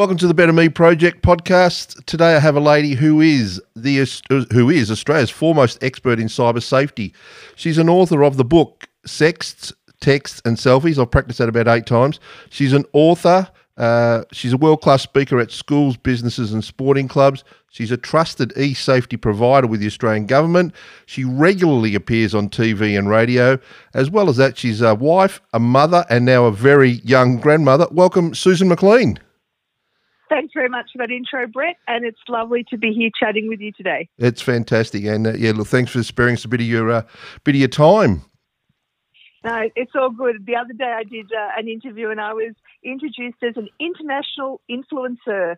Welcome to the Better Me Project podcast. Today I have a lady who is the who is Australia's foremost expert in cyber safety. She's an author of the book Sexts, Texts and Selfies. I've practiced that about eight times. She's an author. Uh, she's a world class speaker at schools, businesses, and sporting clubs. She's a trusted e safety provider with the Australian government. She regularly appears on TV and radio. As well as that, she's a wife, a mother, and now a very young grandmother. Welcome, Susan McLean. Thanks very much for that intro, Brett, and it's lovely to be here chatting with you today. It's fantastic, and uh, yeah, look, thanks for sparing us a bit of your uh, bit of your time. No, it's all good. The other day I did uh, an interview and I was introduced as an international influencer.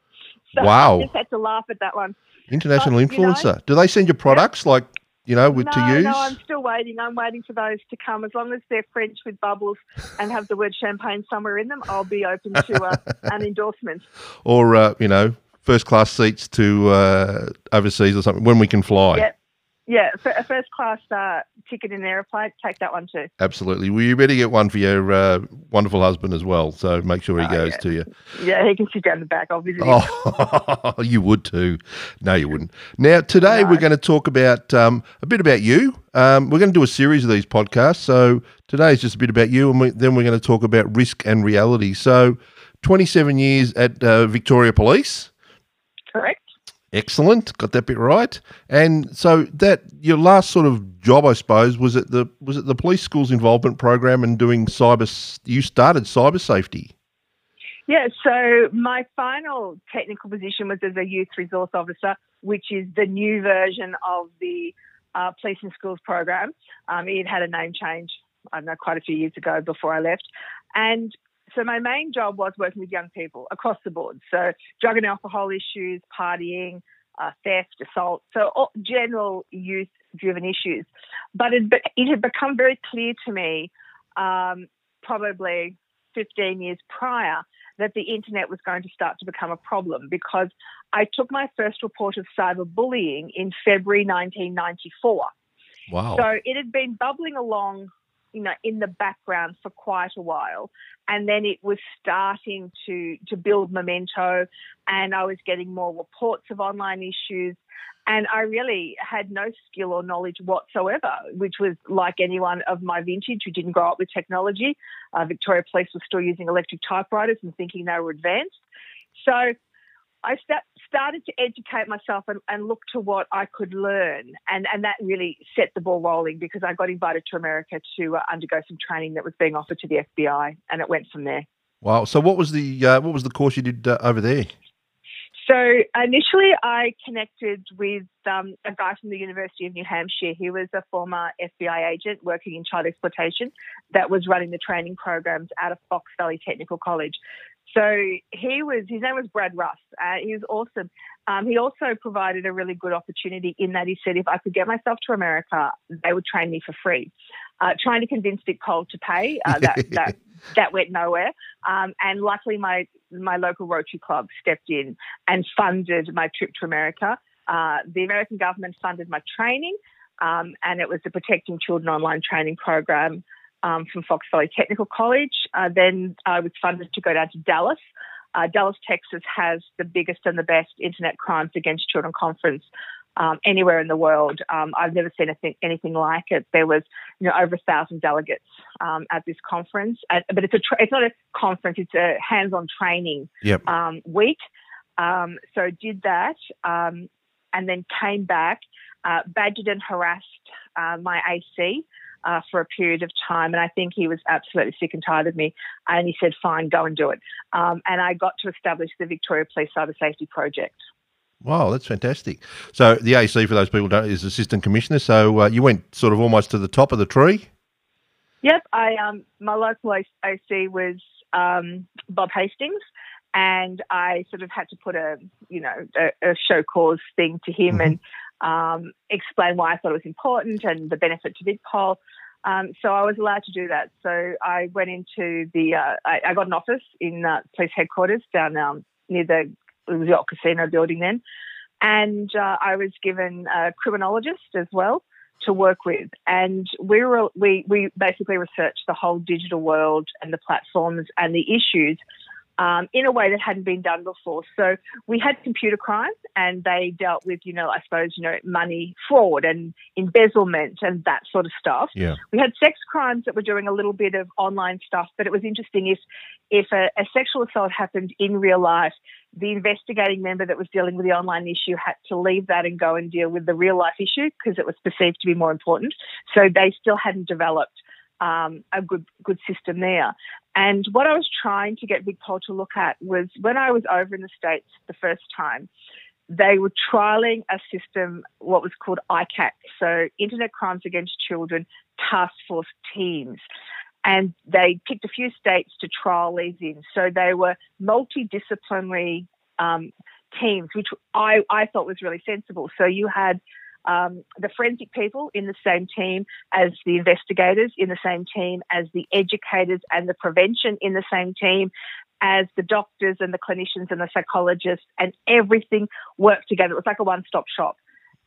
So wow! I just had to laugh at that one. International but, influencer. You know, Do they send you products yeah. like you know, with, no, to use? No, I'm still waiting. I'm waiting for those to come. As long as they're French with bubbles and have the word champagne somewhere in them, I'll be open to uh, an endorsement. Or, uh, you know, first class seats to uh, overseas or something when we can fly. Yep. Yeah, a first class uh, ticket in an aeroplane, take that one too. Absolutely. Well, you better get one for your uh, wonderful husband as well. So make sure he oh, goes yeah. to you. Yeah, he can sit down the back. I'll visit oh, you would too. No, you wouldn't. Now, today no. we're going to talk about um, a bit about you. Um, we're going to do a series of these podcasts. So today is just a bit about you, and we, then we're going to talk about risk and reality. So, 27 years at uh, Victoria Police. Correct. Excellent, got that bit right. And so that your last sort of job, I suppose, was it the was it the police schools involvement program and doing cyber. You started cyber safety. Yeah. So my final technical position was as a youth resource officer, which is the new version of the uh, police and schools program. Um, it had a name change. I don't know quite a few years ago before I left, and so my main job was working with young people across the board. So drug and alcohol issues, partying, uh, theft, assault, so all general youth-driven issues. But it, it, had become very clear to me, um, probably 15 years prior, that the internet was going to start to become a problem because I took my first report of cyberbullying in February 1994. Wow. So it had been bubbling along you know in the background for quite a while and then it was starting to to build memento and I was getting more reports of online issues and I really had no skill or knowledge whatsoever, which was like anyone of my vintage who didn't grow up with technology. Uh, Victoria Police was still using electric typewriters and thinking they were advanced. So I st- started to educate myself and, and, look to what I could learn. And, and that really set the ball rolling because I got invited to America to uh, undergo some training that was being offered to the FBI, and it went from there. Wow! So what was the uh, what was the course you did uh, over there? So initially, I connected with um, a guy from the University of New Hampshire. He was a former FBI agent working in child exploitation that was running the training programs out of Fox Valley Technical College. So he was, his name was Brad Russ. Uh, he was awesome. Um, he also provided a really good opportunity in that he said if I could get myself to America, they would train me for free. Uh, trying to convince VicPol to pay, uh, that, that, that went nowhere. Um, and luckily, my, my local Rotary Club stepped in and funded my trip to America. Uh, the American government funded my training, um, and it was the Protecting Children Online training program um, from Fox Valley Technical College. Uh, then I was funded to go down to Dallas. Uh, Dallas, Texas has the biggest and the best internet crimes against children conference um, anywhere in the world. Um, I've never seen anything, anything like it. There was, you know, over a thousand delegates um, at this conference. Uh, but it's a tra- it's not a conference; it's a hands-on training yep. Um, week. Um, so did that, um, and then came back, uh, badgered and harassed uh, my AC uh, for a period of time. And I think he was absolutely sick and tired of me. And he said, fine, go and do it. Um, and I got to establish the Victoria Police Cyber Safety Project. Wow, that's fantastic. So the AC, for those people don't, is assistant commissioner. So uh, you went sort of almost to the top of the tree. Yep, I um, my local AC was um, Bob Hastings, and I sort of had to put a you know a, a show cause thing to him mm-hmm. and um, explain why I thought it was important and the benefit to VicPol. Um, so I was allowed to do that. So I went into the, uh, I, I, got an office in uh, police headquarters down um, near the Resort Casino building then. And uh, I was given a criminologist as well to work with. And we were, we, we basically researched the whole digital world and the platforms and the issues um, in a way that hadn't been done before. So we had computer crimes, and they dealt with, you know, I suppose, you know, money fraud and embezzlement and that sort of stuff. Yeah. We had sex crimes that were doing a little bit of online stuff, but it was interesting if if a, a sexual assault happened in real life, the investigating member that was dealing with the online issue had to leave that and go and deal with the real life issue because it was perceived to be more important. So they still hadn't developed um, a good good system there. And what I was trying to get VicPol to look at was when I was over in the States the first time, they were trialing a system, what was called ICAC, so Internet Crimes Against Children Task Force Teams. And they picked a few states to trial these in. So they were multidisciplinary um, teams, which I, I thought was really sensible. So you had um, the forensic people in the same team as the investigators, in the same team as the educators and the prevention in the same team, as the doctors and the clinicians and the psychologists, and everything worked together. It was like a one stop shop.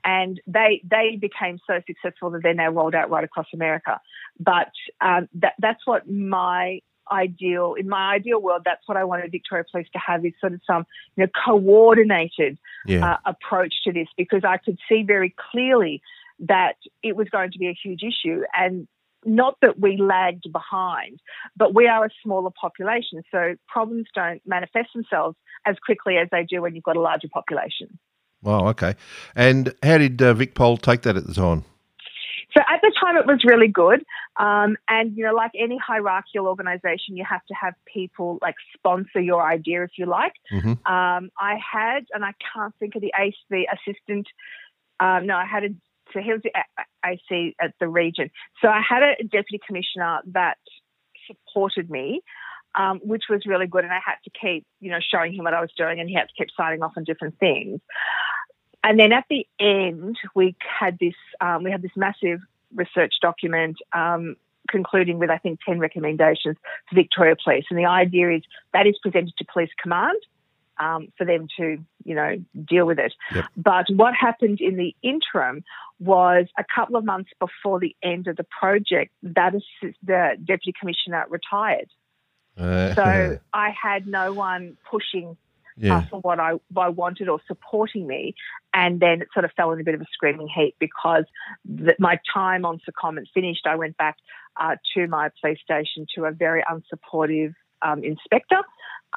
And they they became so successful that they're now rolled out right across America. But um, that, that's what my ideal in my ideal world that's what i wanted victoria police to have is sort of some you know coordinated yeah. uh, approach to this because i could see very clearly that it was going to be a huge issue and not that we lagged behind, but we are a smaller population, so problems don't manifest themselves as quickly as they do when you've got a larger population. Wow, okay. And how did uh, VicPol take that at the time? So at the time, it was really good. Um, and, you know, like any hierarchical organization, you have to have people like sponsor your idea, if you like. Mm-hmm. Um, I had, and I can't think of the ACE, the assistant, um, no, I had a, so he was the AC at the region. So I had a deputy commissioner that supported me. Um, which was really good. And I had to keep, you know, showing him what I was doing, and he had to keep signing off on different things. And then at the end, we had this um, we had this massive research document um, concluding with I think ten recommendations for Victoria Police, and the idea is that is presented to Police Command. Um, for them to, you know, deal with it. Yep. But what happened in the interim was a couple of months before the end of the project, that is the deputy commissioner retired. Uh, so I had no one pushing yeah. uh, for what I, what I wanted or supporting me. And then it sort of fell in a bit of a screaming heap because the, my time on secondment finished. I went back uh, to my police station to a very unsupportive um, inspector.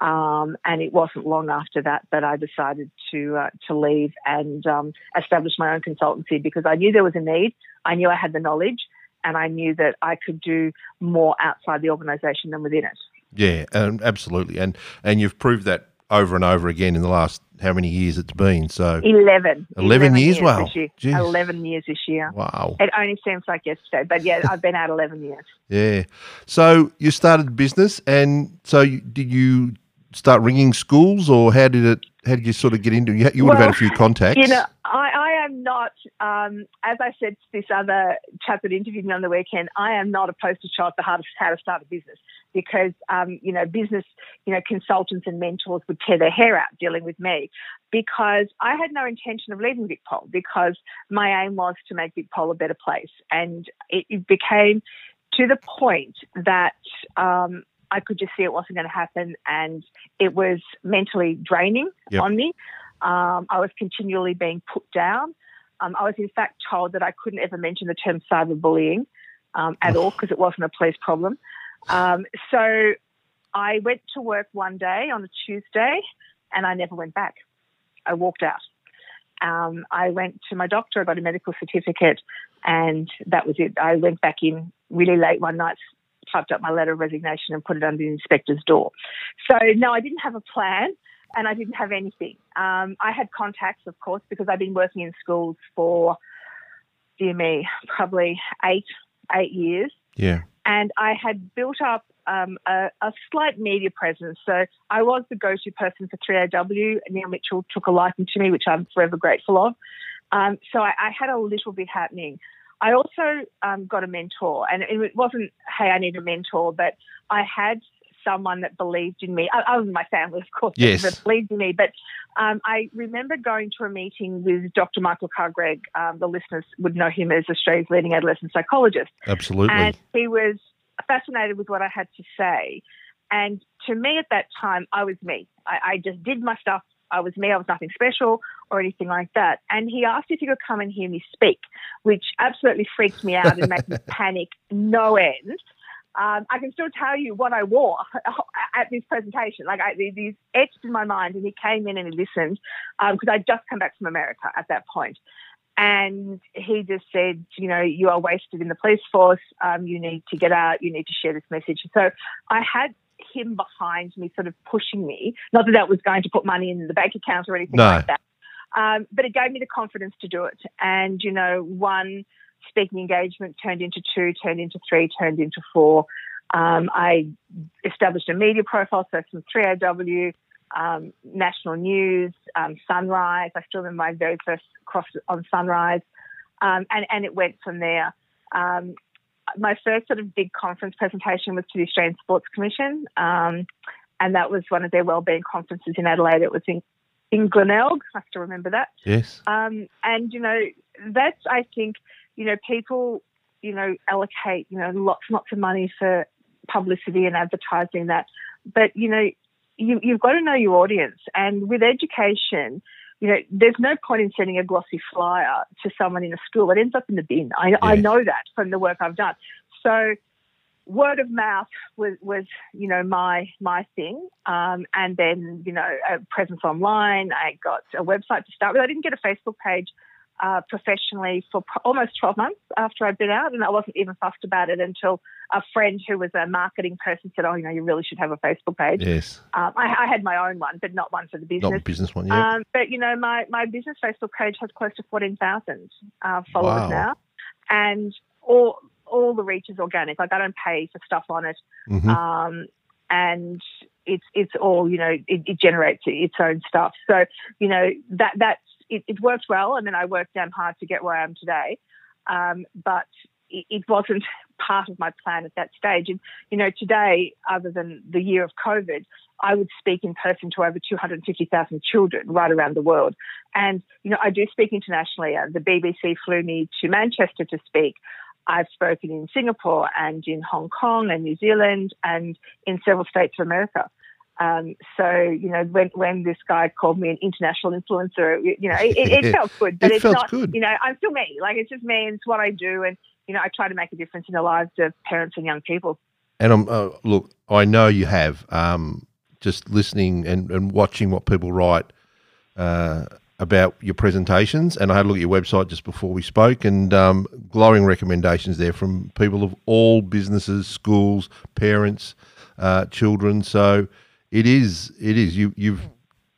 Um, and it wasn't long after that that I decided to uh, to leave and um, establish my own consultancy because I knew there was a need. I knew I had the knowledge, and I knew that I could do more outside the organisation than within it. Yeah, um, absolutely, and and you've proved that over and over again in the last how many years it's been. So 11. 11, 11 years, years wow. 11 years this year. Wow. It only seems like yesterday, but yeah, I've been out 11 years. Yeah. So you started business and so you, did you start ringing schools or how did it how did you sort of get into it? You would well, have had a few contacts. You know, I, I am not, um, as I said to this other chap that interviewed me on the weekend, I am not a poster child for how to, how to start a business because, um, you know, business, you know, consultants and mentors would tear their hair out dealing with me because I had no intention of leaving Big VicPol because my aim was to make Big VicPol a better place. And it, it became to the point that um, I could just see it wasn't going to happen, and it was mentally draining yep. on me. Um, I was continually being put down. Um, I was, in fact, told that I couldn't ever mention the term cyberbullying um, at all because it wasn't a police problem. Um, so I went to work one day on a Tuesday, and I never went back. I walked out. Um, I went to my doctor, I got a medical certificate, and that was it. I went back in really late one night, typed up my letter of resignation and put it under the inspector's door. So, no, I didn't have a plan and I didn't have anything. Um, I had contacts, of course, because I've been working in schools for, dear me, probably eight, eight years. Yeah. And I had built up um, a, a, slight media presence. So I was the go to person for 3AW. Neil Mitchell took a liking to me, which I'm forever grateful of. Um, so I, I, had a little bit happening. I also um, got a mentor, and it wasn't, hey, I need a mentor, but I had someone that believed in me, other than my family, of course, yes. that believed in me. But um, I remember going to a meeting with Dr. Michael Carr-Gregg. Um, the listeners would know him as Australia's leading adolescent psychologist. Absolutely. And he was fascinated with what I had to say. And to me at that time, I was me. I, I just did my stuff. I was me. I was nothing special or anything like that. And he asked if he could come and hear me speak, which absolutely freaked me out and made me panic no end. Um, I can still tell you what I wore at this presentation. Like I, these etched in my mind. And he came in and he listened because um, I'd just come back from America at that point. And he just said, you know, you are wasted in the police force. Um, you need to get out. You need to share this message. So I had him behind me, sort of pushing me. Not that that was going to put money in the bank account or anything No. like that. Um, but it gave me the confidence to do it. And, you know, one speaking engagement turned into two, turned into three, turned into four. Um, I established a media profile, so from 3AW, um, national news, um, Sunrise. I still remember my very first cross on Sunrise. Um, and, and it went from there. Um, my first sort of big conference presentation was to the Australian Sports Commission. Um, and that was one of their wellbeing conferences in Adelaide. It was in, in Glenelg. I still remember that. Yes. Um, and, you know, that's, I think, you know, people, you know, allocate, you know, lots and lots of money for publicity and advertising that. But, you know, you, you've got to know your audience. And with education, you know, there's no point in sending a glossy flyer to someone in a school. It ends up in the bin. I, I know that from the work I've done. So, word of mouth was, was you know my my thing um, and then you know a presence online i got a website to start with i didn't get a facebook page uh, professionally for pro- almost 12 months after i'd been out and i wasn't even fussed about it until a friend who was a marketing person said oh you know you really should have a facebook page Yes. um, I, I had my own one but not one for the business. Not a business one. Yeah. um, but you know, my, my business Facebook page has close to fourteen thousand uh, followers Wow. now, and all all the reach is organic. Like I don't pay for stuff on it, Mhm. um, and it's it's all you know. It, it generates its own stuff. So you know that that's it, it worked well, and then I worked damn hard to get where I am today. Um, but it, it wasn't part of my plan at that stage. And you know, today, other than the year of COVID, I would speak in person to over 250,000 children right around the world. And, you know, I do speak internationally. Uh, the BBC flew me to Manchester to speak. I've spoken in Singapore and in Hong Kong and New Zealand and in several states of America. Um, so, you know, when, when this guy called me an international influencer, you know, it, it, felt good. But It it's felt not, good. you know, I'm still me. Like, it's just me and it's what I do. And, you know, I try to make a difference in the lives of parents and young people. And I'm uh, look, I know you have. Um, just listening and, and watching what people write uh, about your presentations, and I had a look at your website just before we spoke, and um, glowing recommendations there from people of all businesses, schools, parents, uh, children. So it is, it is. You you've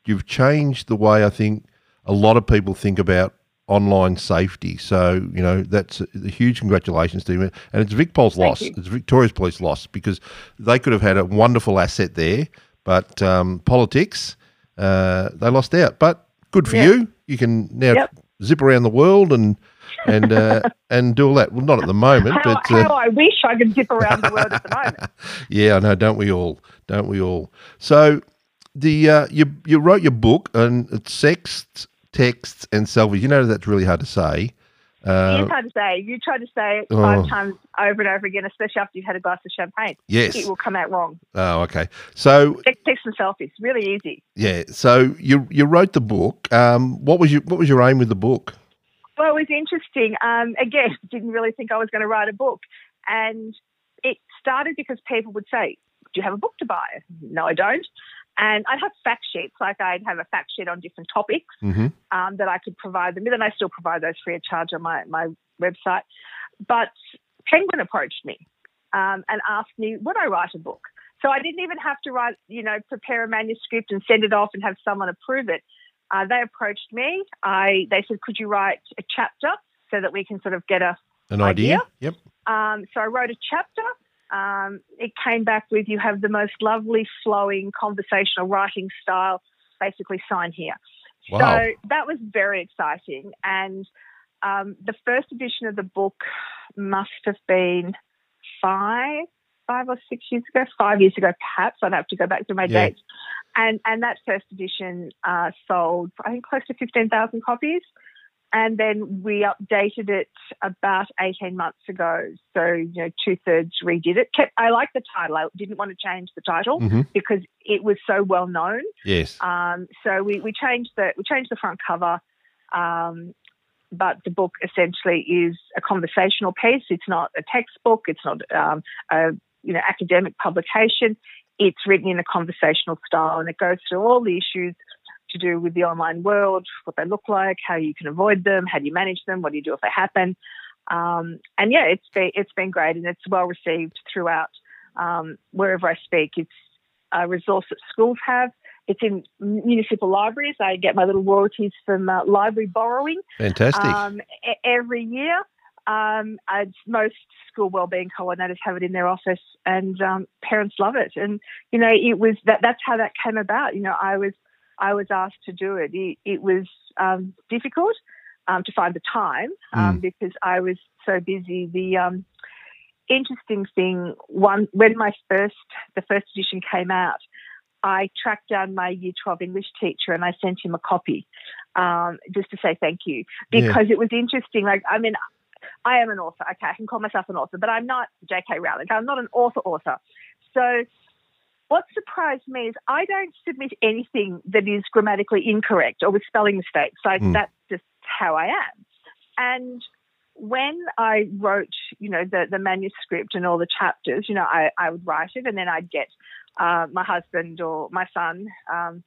you've changed the way I think a lot of people think about online safety. So you know that's a, a huge congratulations to you, and it's VicPol's loss. It's Victoria's Police loss because they could have had a wonderful asset there, but um, politics uh, they lost out. But good for Yeah. you. You can now Yep. zip around the world and and uh, and do all that. Well, not at the moment, How, but uh, how I wish I could zip around the world at the moment. yeah, I know. Don't we all? Don't we all? So the uh, you you wrote your book and it's sex, texts, and selfies. You know that's really hard to say. Uh, you try to say you try to say it Oh. five times over and over again, especially after you've had a glass of champagne. yes. It will come out wrong. Oh, okay. So Text, text and selfies, really easy. yeah. So you you wrote the book. Um, what was your what was your aim with the book? Well, it was interesting. Um, again, didn't really think I was going to write a book, and it started because people would say, "Do you have a book to buy?" No, I don't. And I'd have fact sheets, like I'd have a fact sheet on different topics. hmm um, that I could provide them with, and I still provide those free of charge on my, my website. But Penguin approached me um, and asked me, would I write a book? So I didn't even have to write, you know, prepare a manuscript and send it off and have someone approve it. Uh, they approached me. I they said, could you write a chapter so that we can sort of get a An idea? Idea? Yep. um, so I wrote a chapter. Um, it came back with you have the most lovely, flowing, conversational writing style. Basically, sign here. Wow. So that was very exciting. And um, the first edition of the book must have been five, five or six years ago, five years ago, perhaps. I'd have to go back to my Yeah. dates. And and that first edition uh, sold, I think, close to fifteen thousand copies. and then we updated it about 18 months ago. So, you know, two thirds redid it. Kept, I like the title. I didn't want to change the title Mhm. because it was so well known. Yes. Um, so we, we changed the we changed the front cover, um, but the book essentially is a conversational piece. It's not a textbook. It's not um, a you know academic publication. It's written in a conversational style, and it goes through all the issues to do with the online world, what they look like, how you can avoid them, how do you manage them, what do you do if they happen. Um, and yeah, it's been it's been great, and it's well received throughout um, wherever I speak. It's a resource that schools have. It's in municipal libraries. I get my little royalties from uh, library borrowing Fantastic. um, every year. Um, most school wellbeing coordinators have it in their office, and um, parents love it. And you know, it was that that's how that came about. You know, I was I was asked to do it. It, it was um, difficult um, to find the time um, because I was so busy. The um, interesting thing, one when my first the first edition came out, I tracked down my Year Twelve English teacher and I sent him a copy um, just to say thank you Yeah. because it was interesting. Like, I mean, I am an author. Okay, I can call myself an author, but I'm not J.K. Rowling. I'm not an author author. So what surprised me is I don't submit anything that is grammatically incorrect or with spelling mistakes. Like Mm. that's just how I am. And when I wrote, you know, the, the manuscript and all the chapters, you know, I, I would write it and then I'd get uh, my husband or my son um,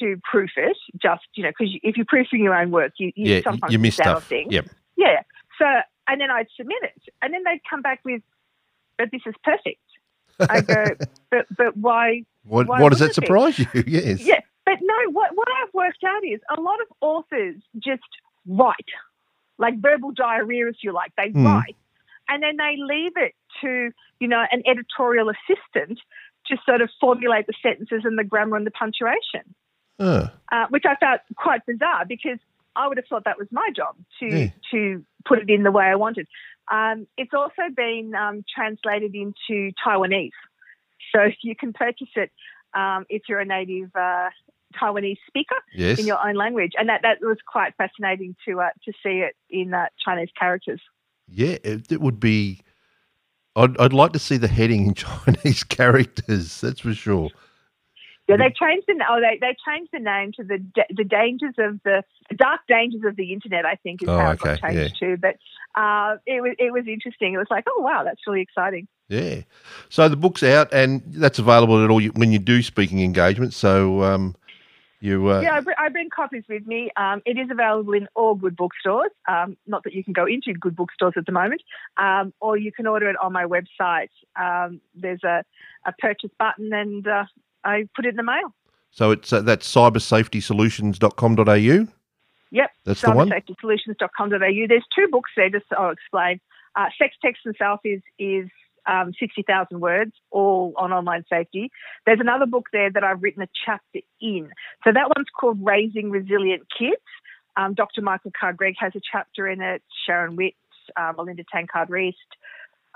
to proof it. Just, you know, because if you're proofing your own work, you, you yeah, sometimes you miss miss out on stuff. things. Yep. Yeah. So, and then I'd submit it, and then they'd come back with, "But this is perfect." I go, "But, but why What, Why what does that wouldn't it be? surprise you? yes. yeah, but no, what, what I've worked out is a lot of authors just write, like verbal diarrhea, if you like. They Hmm. write, and then they leave it to, you know, an editorial assistant to sort of formulate the sentences and the grammar and the punctuation, Uh, uh, which I found quite bizarre because I would have thought that was my job to Yeah. to put it in the way I wanted. Um, it's also been um, translated into Taiwanese, so you can purchase it um, if you're a native uh, Taiwanese speaker yes. in your own language, and that, that was quite fascinating to uh, to see it in uh, Chinese characters. Yeah, it, it would be. I'd, I'd like to see the heading in Chinese characters. That's for sure. Yeah, they changed the oh they, they changed the name to the the dangers of the dark dangers of the internet. I think is Oh, how it got changed to. But uh, it was it was interesting. It was like oh wow, that's really exciting. Yeah. So the book's out, and that's available at all you, when you do speaking engagements. So um, you. Uh, Yeah, I, br- I bring copies with me. Um, it is available in all good bookstores. Um, not that you can go into good bookstores at the moment, um, or you can order it on my website. Um, there's a, a purchase button, and uh, I put it in the mail. So it's uh, that's cybersafetysolutions.com.au. Yep, That's the one? cybersafetysolutions.com.au. There's two books there, just so I'll explain. Uh, Sex, Text and Selfies is um, 60,000 words, all on online safety. There's another book there that I've written a chapter in. So that one's called Raising Resilient Kids. Um, Dr. Michael Carr-Gregg has a chapter in it, Sharon Witt, uh, Melinda Tankard-Reist,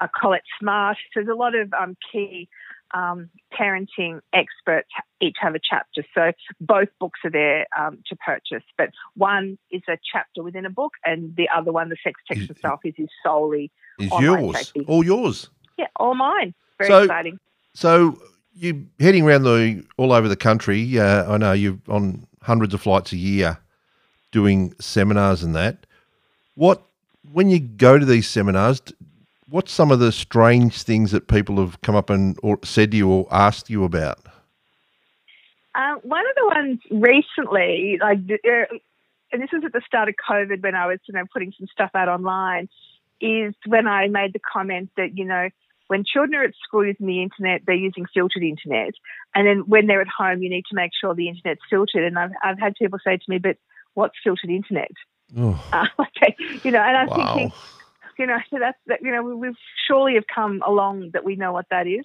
uh, Colette Smart. So there's a lot of um, key um, parenting experts each have a chapter. So both books are there um, to purchase, but one is a chapter within a book, and the other one, the Sex, Text, and Selfies, is solely Is yours safety. all yours? yeah, all mine. Very So- exciting. So you heading around the all over the country. Uh, I know you're on hundreds of flights a year, doing seminars and that. What when you go to these seminars? What's some of the strange things that people have come up and or said to you or asked you about? Um, one of the ones recently, like, uh, and this was at the start of COVID when I was, you know, putting some stuff out online, is when I made the comment that you know, when children are at school using the internet, they're using filtered internet, and then when they're at home, you need to make sure the internet's filtered. And I've I've had people say to me, "But what's filtered internet?" Oh, Uh, okay, you know, and I'm wow. thinking, you know, so that's that. You know, we, we've surely have come along that we know what that is.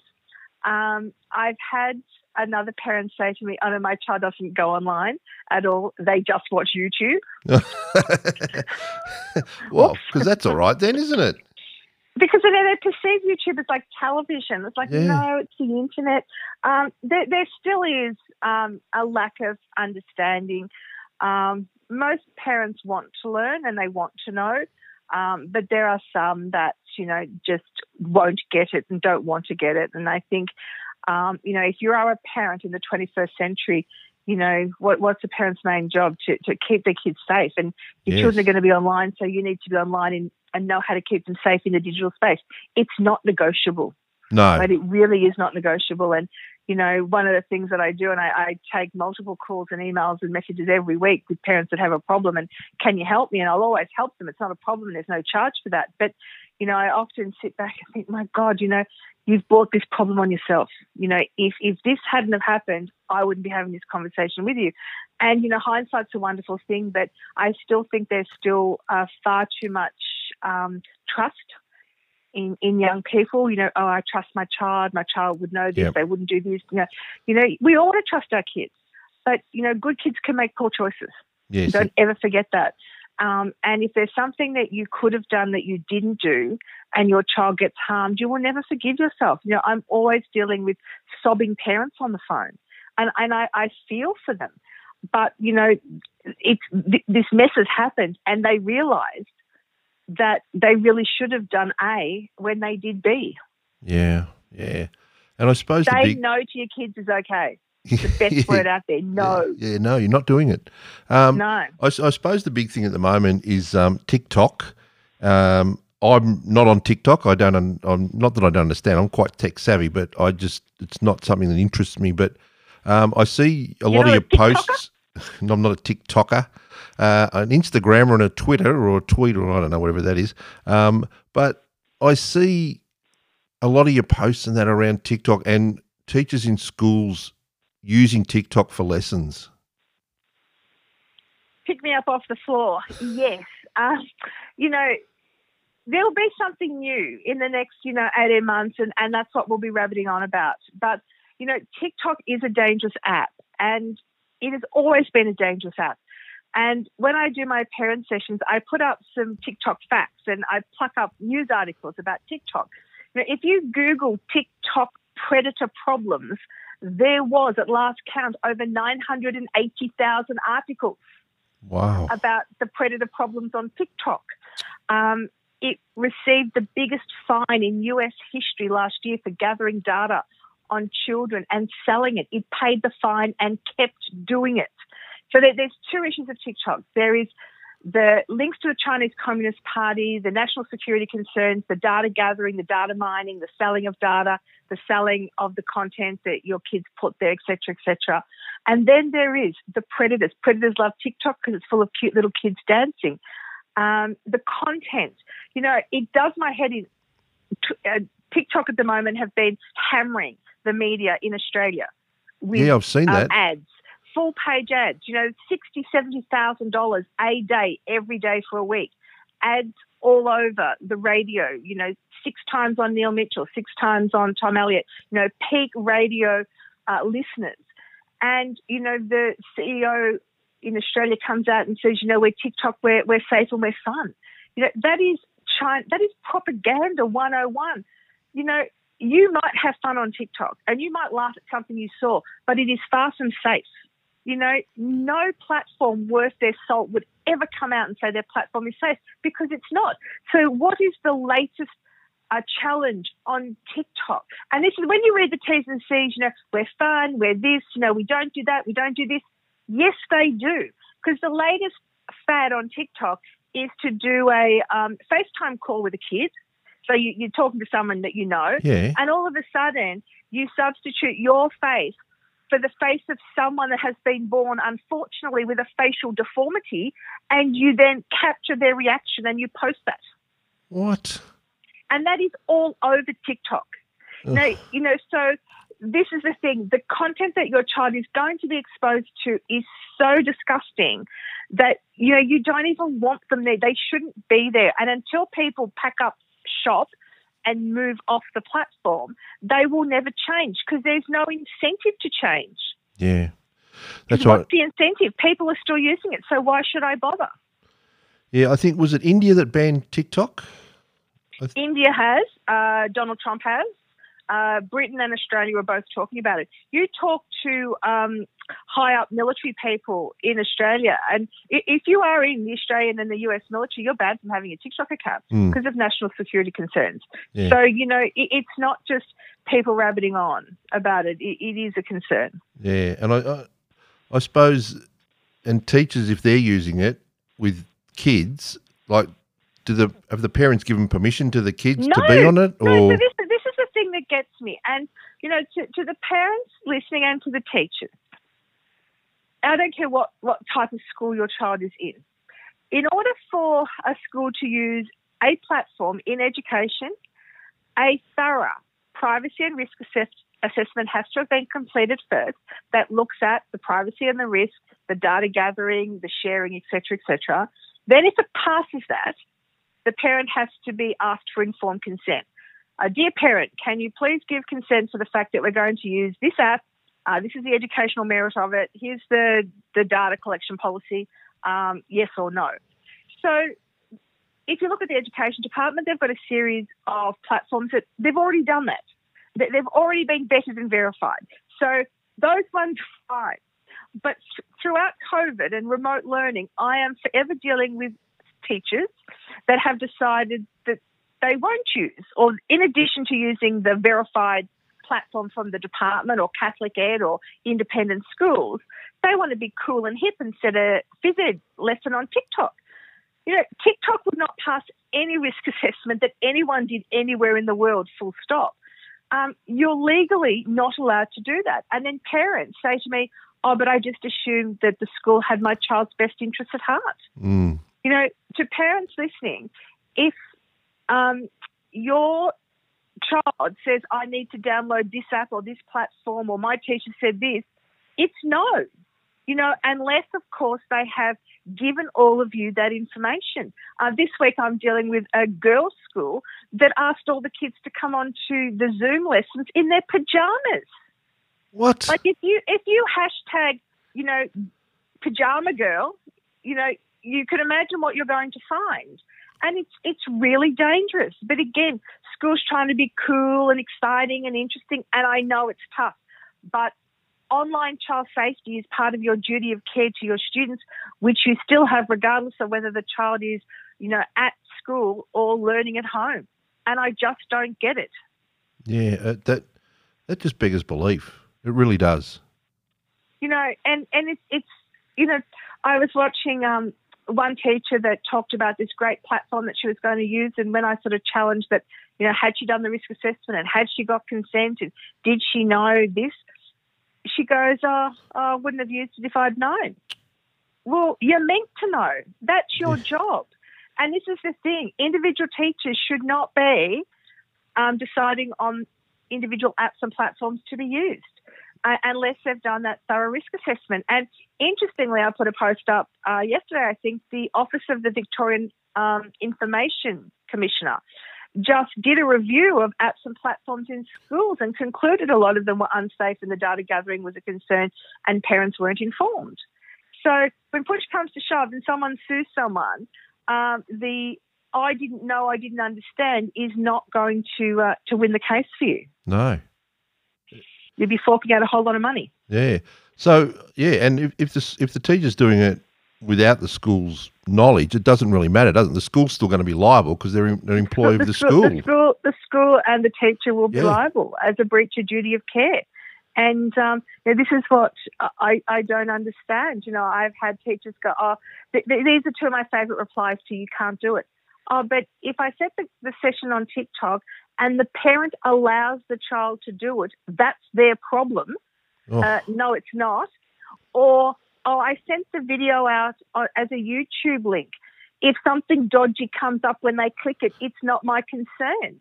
Um, I've had another parent say to me, "Oh no, my child doesn't go online at all. They just watch YouTube." well, because that's all right then, isn't it? Because they, they perceive YouTube as like television. It's like, Yeah. no, it's the internet. Um, there, there still is um, a lack of understanding Um, most parents want to learn and they want to know, um, but there are some that you know just won't get it and don't want to get it. And I think, um, you know, if you are a parent in the 21st century, you know, what, what's a parent's main job to, to keep their kids safe? And your Yes. children are going to be online, so you need to be online in, and know how to keep them safe in the digital space. It's not negotiable No. but it really is not negotiable. And you know, one of the things that I do, and I, I take multiple calls and emails and messages every week with parents that have a problem, and can you help me? And I'll always help them. It's not a problem. There's no charge for that. But you know, I often sit back and think, my God, you know, you've brought this problem on yourself. You know, if if this hadn't have happened, I wouldn't be having this conversation with you. And you know, hindsight's a wonderful thing, but I still think there's still uh, far too much um, trust in, in young people. You know, oh, I trust my child. My child would know this. Yep. They wouldn't do this. You know, you know, we all want to trust our kids, but you know, good kids can make poor choices. yes. Don't ever forget that. Um, and if there's something that you could have done that you didn't do, and your child gets harmed, you will never forgive yourself. You know, I'm always dealing with sobbing parents on the phone, and and I, I feel for them. But you know, it's th- this mess has happened, and they realised that they really should have done A when they did B. Yeah. Yeah. And I suppose the Say big no to your kids is okay. The best word out there. No, Yeah, no, you're not doing it. Um, no. I suppose the big thing at the moment is um, TikTok. Um, I'm not on TikTok. I don't. Un, I'm not that I don't understand. I'm quite tech savvy, but I just it's not something that interests me. But um, I see a lot of your TikToker? posts. I'm not a TikToker, uh, an Instagrammer and a Twitter or a tweet or I don't know whatever that is. Um, but I see a lot of your posts and that around TikTok and teachers in schools using TikTok for lessons. pick me up off the floor. Yes. Um, you know, there'll be something new in the next, you know, 18 months, and, and that's what we'll be rabbiting on about. But, you know, TikTok is a dangerous app, and it has always been a dangerous app. And when I do my parent sessions, I put up some TikTok facts and I pluck up news articles about TikTok. Now, if you Google TikTok predator problems, there was, at last count, over 980,000 articles Wow. about the predator problems on TikTok. Um, it received the biggest fine in US history last year for gathering data on children and selling it. It paid the fine and kept doing it. So there, there's two issues of TikTok. There is the links to the Chinese Communist Party, the national security concerns, the data gathering, the data mining, the selling of data, the selling of the content that your kids put there, etc., etc. And then there is the predators. Predators love TikTok because it's full of cute little kids dancing. Um, the content, you know, it does my head in. Uh, TikTok at the moment have been hammering the media in Australia with Yeah, I've seen um, that. ads, full page ads. You know, sixty, seventy thousand dollars a day, every day for a week. Ads all over the radio. You know, six times on Neil Mitchell, six times on Tom Elliott. You know, peak radio uh, listeners. And you know, the CEO in Australia comes out and says, you know, we're TikTok, we're we're safe and we're fun. You know, that is China, that is propaganda 101. You know, you might have fun on TikTok and you might laugh at something you saw, but it is far from safe. You know, no platform worth their salt would ever come out and say their platform is safe because it's not. So, what is the latest uh, challenge on TikTok? And this is when you read the T's and C's, you know, we're fun, we're this, you know, we don't do that, we don't do this. Yes, they do. Because the latest fad on TikTok is to do a um, FaceTime call with a kid. So you, you're talking to someone that you know, Yeah. and all of a sudden you substitute your face for the face of someone that has been born, unfortunately, with a facial deformity, and you then capture their reaction and you post that. What? And that is all over TikTok. Ugh. Now, you know, so this is the thing the content that your child is going to be exposed to is so disgusting that, you know, you don't even want them there. They shouldn't be there. And until people pack up shop and move off the platform, they will never change because there's no incentive to change. Yeah. That's What's right. the incentive? People are still using it, so why should I bother? Yeah, I think was it India that banned TikTok? India has, uh, Donald Trump has. Uh, Britain and Australia were both talking about it. You talk to um, high up military people in Australia, and if you are in the Australian and the US military, you're banned from having a TikTok account Mm. because of national security concerns. Yeah. So, you know, it, it's not just people rabbiting on about it, it, it is a concern. Yeah, and I, I, I suppose, and teachers if they're using it with kids, like, do the have the parents given permission to the kids to be on it, No, or so this, this is the that gets me. And, you know, to, to the parents listening and to the teachers, I don't care what, what type of school your child is in. In order for a school to use a platform in education, a thorough privacy and risk assess- assessment has to have been completed first that looks at the privacy and the risk, the data gathering, the sharing, etc., etc. Then, if it passes that, the parent has to be asked for informed consent. Uh, dear parent, can you please give consent to the fact that we're going to use this app? Uh, this is the educational merit of it. Here's the, the data collection policy. Um, yes or no. So, if you look at the education department, they've got a series of platforms that they've already done that. They- They've already been vetted and verified. So, those ones fine. But throughout COVID and remote learning, I am forever dealing with teachers that have decided that they won't use, or in addition to using the verified platform from the department or Catholic Ed or independent schools, they want to be cool and hip and set a phys ed lesson on TikTok. You know, TikTok would not pass any risk assessment that anyone did anywhere in the world, full stop. Um, you're legally not allowed to do that. And then parents say to me, oh, but I just assumed that the school had my child's best interests at heart Mm. you know, to parents listening, if um, your child says, I need to download this app or this platform, or my teacher said this, it's no. You know, unless, of course, they have given all of you that information. Uh, this week, I'm dealing with a girls' school that asked all the kids to come on to the Zoom lessons in their pajamas. what? Like if you if you hashtag, you know, pajama girl, you know, you could imagine what you're going to find. And it's it's really dangerous. But again, schools trying to be cool and exciting and interesting, and I know it's tough. But online child safety is part of your duty of care to your students, which you still have regardless of whether the child is, you know, at school or learning at home. And I just don't get it. yeah, uh, that that just beggars belief. It really does. you know, and and it's it's you know, I was watching um one teacher that talked about this great platform that she was going to use, and when I sort of challenged that, you know, had she done the risk assessment and had she got consent and did she know this, she goes, "Oh, I wouldn't have used it if I'd known." Well, you're meant to know. That's your job. And this is the thing: individual teachers should not be um, deciding on individual apps and platforms to be used uh, unless they've done that thorough risk assessment. And interestingly, I put a post up uh, yesterday. I think the Office of the Victorian um, Information Commissioner just did a review of apps and platforms in schools and concluded a lot of them were unsafe and the data gathering was a concern and parents weren't informed. So when push comes to shove and someone sues someone, um, the I didn't know, I didn't understand is not going to uh, to win the case for you. No. You'd be forking out a whole lot of money. Yeah. So yeah, and if if the if the teacher's doing it without the school's knowledge, it doesn't really matter, doesn't it? The school's still going to be liable because they're they're employee of the school. The school, the school, and the teacher will be Yeah. liable as a breach of duty of care. And um, you know, this is what I, I don't understand. You know, I've had teachers go, "Oh, th- th- these are two of my favourite replies to you can't do it." Oh, but if I set the, the session on TikTok and the parent allows the child to do it, that's their problem. Oh. Uh, no, it's not. Or, oh, I sent the video out uh, as a YouTube link. If something dodgy comes up when they click it, it's not my concern.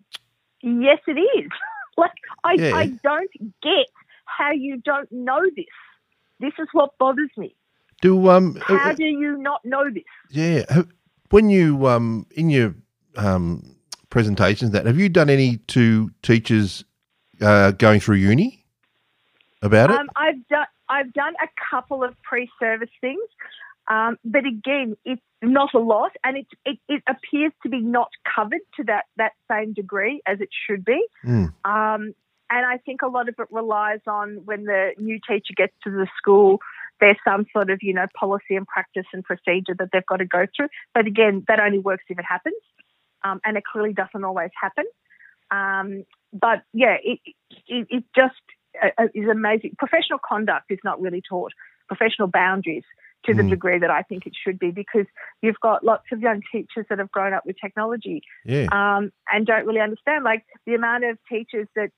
Yes, it is. like, I, Yeah. I don't get how you don't know this. This is what bothers me. Do um uh, How do you not know this? yeah when you um in your um presentations that have you done any to teachers uh, going through uni about it? Um, I've done I've done a couple of pre-service things, um, but again, it's not a lot, and it, it it appears to be not covered to that that same degree as it should be. Mm. Um, and I think a lot of it relies on when the new teacher gets to the school, there's some sort of, you know, policy and practice and procedure that they've got to go through. But again, that only works if it happens. Um, and it clearly doesn't always happen. Um, but yeah, it, it, it just uh, uh, is amazing. Professional conduct is not really taught, professional boundaries to the mm. degree that I think it should be because you've got lots of young teachers that have grown up with technology yeah. um, and don't really understand. Like the amount of teachers that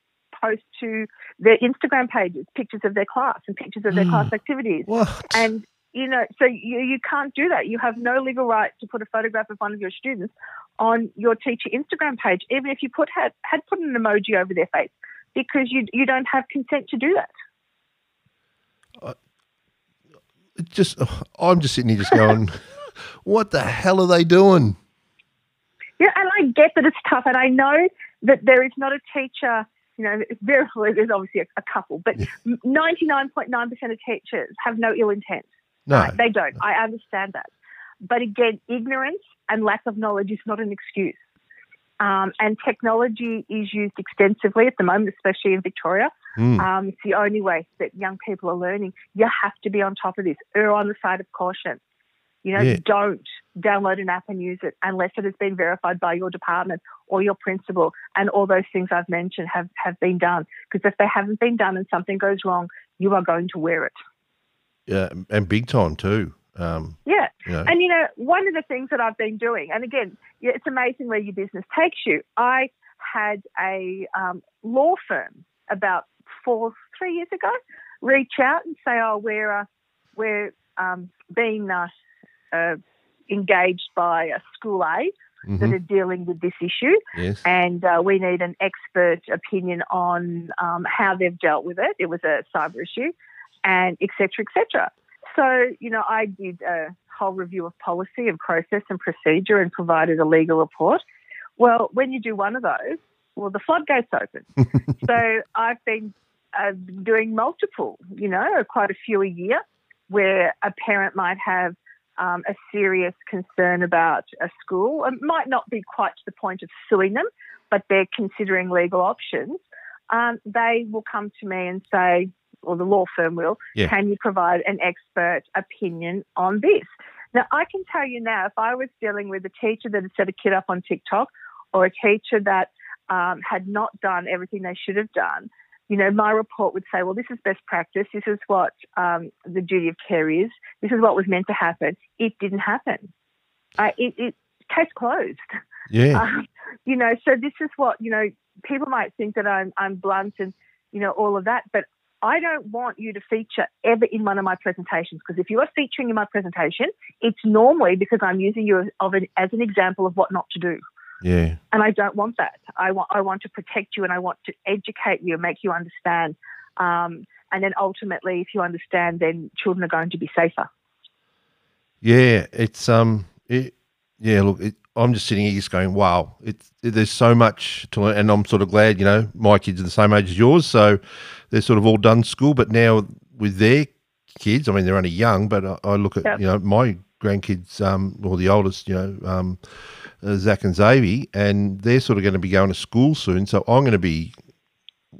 post to their Instagram pages pictures of their class and pictures of their mm. class activities. What? And you know, so you, you can't do that. You have no legal right to put a photograph of one of your students on your teacher Instagram page, even if you put had, had put an emoji over their face, because you you don't have consent to do that. Uh, just, I'm just sitting here just going, what the hell are they doing? Yeah, and I get that it's tough, and I know that there is not a teacher you know, very, there's obviously a, a couple, but 99.9% of teachers have no ill intent. No. Right? They don't. I understand that. But again, ignorance and lack of knowledge is not an excuse. Um, and technology is used extensively at the moment, especially in Victoria. Mm. Um, it's the only way that young people are learning. You have to be on top of this. Err on the side of caution. You know, yeah. don't download an app and use it unless it has been verified by your department or your principal. And all those things I've mentioned have, have been done. Because if they haven't been done and something goes wrong, you are going to wear it. Yeah, and big time too. Um, yeah. You know. And, you know, one of the things that I've been doing, and again, it's amazing where your business takes you. I had a um, law firm about four, three years ago reach out and say, oh, we're, uh, we're um, being uh, uh, engaged by a school A mm-hmm. that are dealing with this issue, yes. and uh, we need an expert opinion on um, how they've dealt with it. It was a cyber issue, and etc. etc. So you know, I did a whole review of policy and process and procedure and provided a legal report. Well, when you do one of those, well, the floodgates open. so I've been uh, doing multiple, you know, quite a few a year, where a parent might have um, a serious concern about a school. It might not be quite to the point of suing them, but they're considering legal options. Um, they will come to me and say, or the law firm will, yeah. can you provide an expert opinion on this? Now, I can tell you now, if I was dealing with a teacher that had set a kid up on TikTok or a teacher that um, had not done everything they should have done, you know, my report would say, well, this is best practice. This is what um, the duty of care is. This is what was meant to happen. It didn't happen. Uh, it, it, case closed. Yeah. Um, you know, so this is what, you know, people might think that I'm, I'm blunt and, you know, all of that, but I don't want you to feature ever in one of my presentations because if you are featuring in my presentation, it's normally because I'm using you as, an, as an example of what not to do. Yeah. And I don't want that. I want I want to protect you and I want to educate you and make you understand. Um, and then ultimately, if you understand, then children are going to be safer. Yeah, it's um, it, yeah. Look, it, I'm just sitting here just going, wow. It's it, there's so much to learn, and I'm sort of glad. You know, my kids are the same age as yours, so they're sort of all done school. But now with their kids, I mean, they're only young, but I, I look at yep. you know my grandkids, um, or the oldest, you know, um, uh, Zach and Xavier, and they're sort of going to be going to school soon. So I'm going to be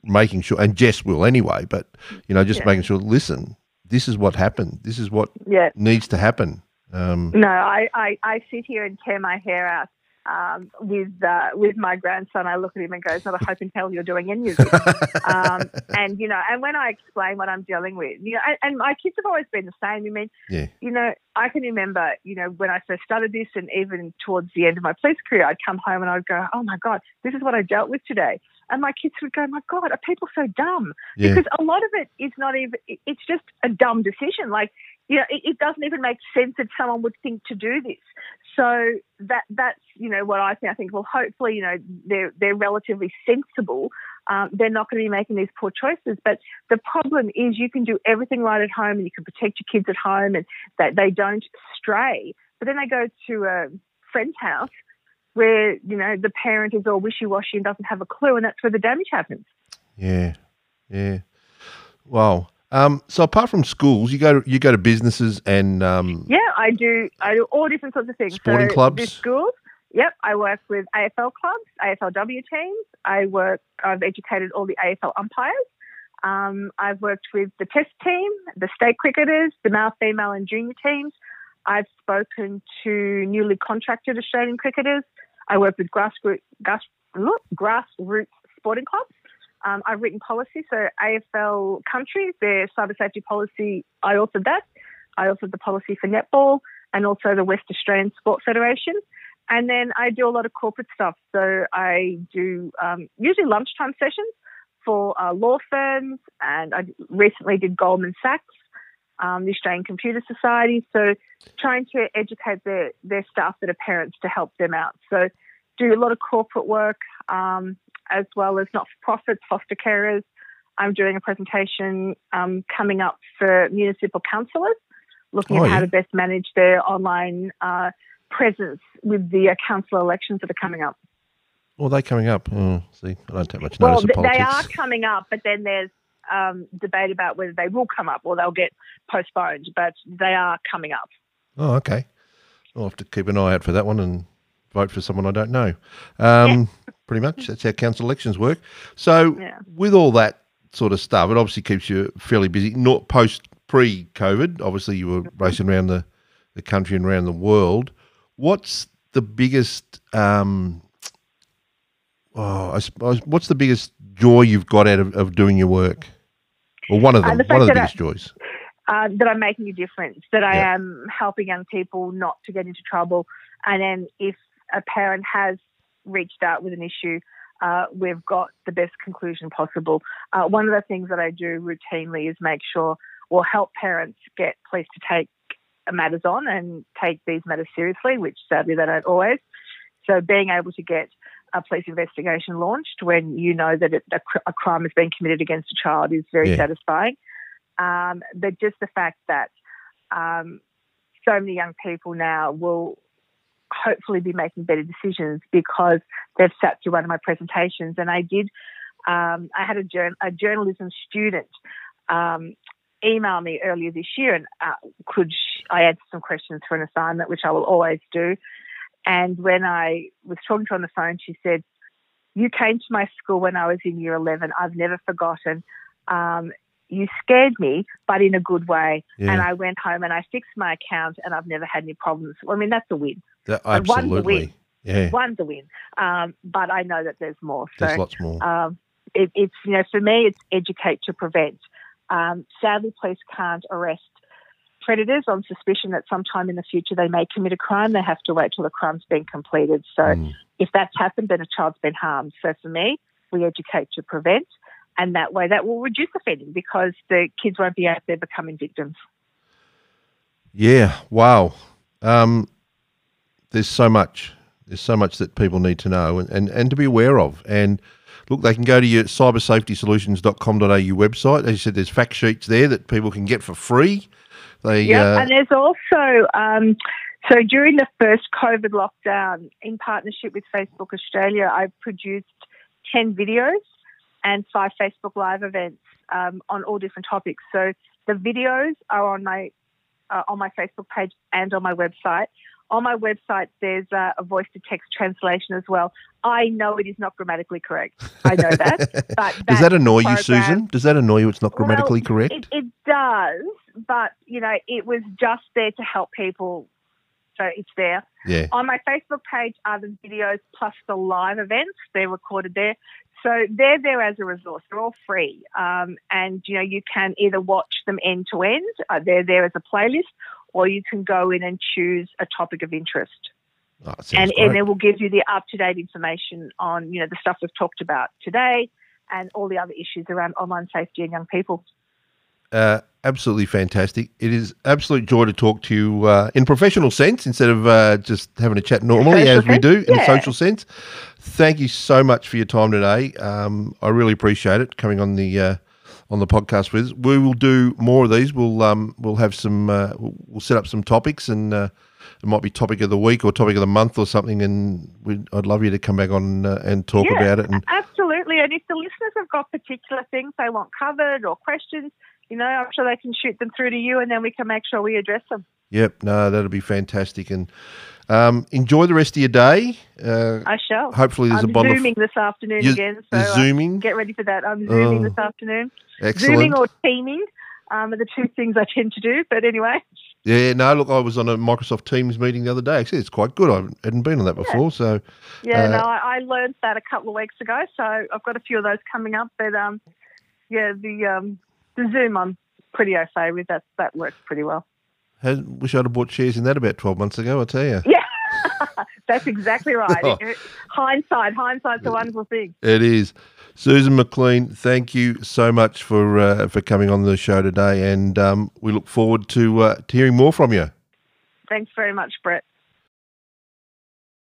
making sure, and Jess will anyway, but you know, just yeah. making sure. Listen, this is what happened. This is what yeah. needs to happen. Um, no, I, I, I sit here and tear my hair out um, with uh, with my grandson, I look at him and go, "It's not a hope in hell you're doing any of this." um, and you know, and when I explain what I'm dealing with, you know, and, and, my kids have always been the same. I mean, yeah. you know, I can remember, you know, when I first started this, and even towards the end of my police career, I'd come home and I'd go, "Oh my god, this is what I dealt with today." And my kids would go, "My God, are people so dumb?" Yeah. Because a lot of it is not even; it's just a dumb decision. Like you know, it, it, doesn't even make sense that someone would think to do this. So that that's you know what I think. I think well, hopefully you know they're they're relatively sensible. Um, they're not going to be making these poor choices. But the problem is you can do everything right at home and you can protect your kids at home and that they don't stray. But then they go to a friend's house where you know the parent is all wishy washy and doesn't have a clue, and that's where the damage happens. Yeah, yeah. Wow. Um, so apart from schools, you go to, you go to businesses and um, yeah, I do. I do all different sorts of things. Sporting so clubs, schools. Yep, I work with AFL clubs, AFLW teams. I work. I've educated all the AFL umpires. Um, I've worked with the Test team, the state cricketers, the male, female, and junior teams. I've spoken to newly contracted Australian cricketers. I work with grassroots, grass, grassroots sporting clubs. Um, I've written policy, so AFL country, their cyber safety policy, I authored that. I authored the policy for netball and also the West Australian Sport Federation. And then I do a lot of corporate stuff. So I do um, usually lunchtime sessions for uh, law firms, and I recently did Goldman Sachs, um, the Australian Computer Society. So trying to educate their, their staff that are parents to help them out. So do a lot of corporate work um, as well as not for profits, foster carers. I'm doing a presentation um, coming up for municipal councillors, looking Oh, at how to best manage their online uh, presence with the uh, council elections that are coming up. Well, they coming up. Oh, see, I don't take much Well, notice politics. they are coming up, but then there's um, debate about whether they will come up or they'll get postponed. But they are coming up. Oh, okay. I'll have to keep an eye out for that one and vote for someone I don't know. Um, Pretty much. That's how council elections work. So, Yeah. with all that sort of stuff, it obviously keeps you fairly busy. Not post pre COVID. Obviously, you were racing around the, the country and around the world. What's the biggest? Um, oh, I suppose. What's the biggest joy you've got out of, of doing your work? Or one of Uh, them. the one of the biggest joys. uh, that I'm making a difference, that I Yeah. am helping young people not to get into trouble. And then if a parent has reached out with an issue, uh, we've got the best conclusion possible. Uh, one of the things that I do routinely is make sure we'll help parents get police to take matters on and take these matters seriously, which sadly they don't always. So being able to get a police investigation launched when you know that it, a, cr- a crime has been committed against a child is very Yeah. satisfying. Um, but just the fact that um, so many young people now will hopefully be making better decisions because they've sat through one of my presentations. And I did, um, I had a, a journalism student um, email me earlier this year and uh, could sh- I answer some questions for an assignment, which I will always do. And when I was talking to her on the phone, she said, You came to my school when I was in year 11. I've never forgotten. Um, you scared me, but in a good way. Yeah. And I went home and I fixed my account and I've never had any problems. I mean, that's a win. That- one's a absolutely. win. Yeah. One's a win. Um, but I know that there's more. So There's lots more. um, it, it's you know for me it's educate to prevent. Um, sadly, police can't arrest predators on suspicion that sometime in the future they may commit a crime. They have to wait till the crime's been completed. So Mm. if that's happened, then a child's been harmed. So for me, we educate to prevent, and that way that will reduce offending because the kids won't be out there becoming victims. Yeah. Wow. Um, there's so much. There's so much that people need to know and, and, and to be aware of. And look, they can go to your cybersafetysolutions.com.au website. As you said, there's fact sheets there that people can get for free. They Yeah, uh, and there's also um, so during the first COVID lockdown, in partnership with Facebook Australia, I produced ten videos and five Facebook Live events um, on all different topics. So the videos are on my uh, on my Facebook page and on my website. On my website, there's uh, a voice to text translation as well. I know it is not grammatically correct. I know that, but Does that annoy you, Susan? Does that annoy you? It's not grammatically well, correct. It, it does, but you know, it was just there to help people. So it's there. yeah. On my Facebook page are the videos plus the live events. They're recorded there. So they're there as a resource. They're all free. Um, and, you know, you can either watch them end to end. Uh, they're there as a playlist, or you can go in and choose a topic of interest. Oh, And, great. and it will give you the up-to-date information on, you know, the stuff we've talked about today and all the other issues around online safety and young people. uh, absolutely fantastic. It is absolute joy to talk to you uh, in professional sense instead of uh, just having a chat normally as we do in a social sense. Thank you so much for your time today. Um, I really appreciate it coming on the uh, on the podcast with us. We will do more of these. We'll um, we'll have some uh, we'll, we'll set up some topics and. Uh, it might be topic of the week or topic of the month or something, and we'd, I'd love you to come back on uh, and talk Yeah. about it. And Absolutely. And if the listeners have got particular things they want covered or questions, you know, I'm sure they can shoot them through to you, and then we can make sure we address them. Yep, no, that'll be fantastic. And um, enjoy the rest of your day. Uh, I shall. hopefully, there's I'm a bottle zooming of this afternoon You- again, so you're uh, get ready for that. I'm zooming Oh. this afternoon. Excellent. Zooming or teaming um, are the two things I tend to do. But anyway, yeah, no, look, I was on a Microsoft Teams meeting the other day. Actually, it's quite good. I hadn't been on that before, so yeah, Uh, no, I, I learned that a couple of weeks ago, so I've got a few of those coming up. But um, yeah, the um, the Zoom I'm pretty fait with. That that works pretty well. Wish I'd have bought shares in that about twelve months ago. I tell you, Yeah, that's exactly right. Oh. hindsight, hindsight's a wonderful thing. it is. Susan McLean, thank you so much for uh, for coming on the show today, and um, we look forward to uh, to hearing more from you. Thanks very much, Brett.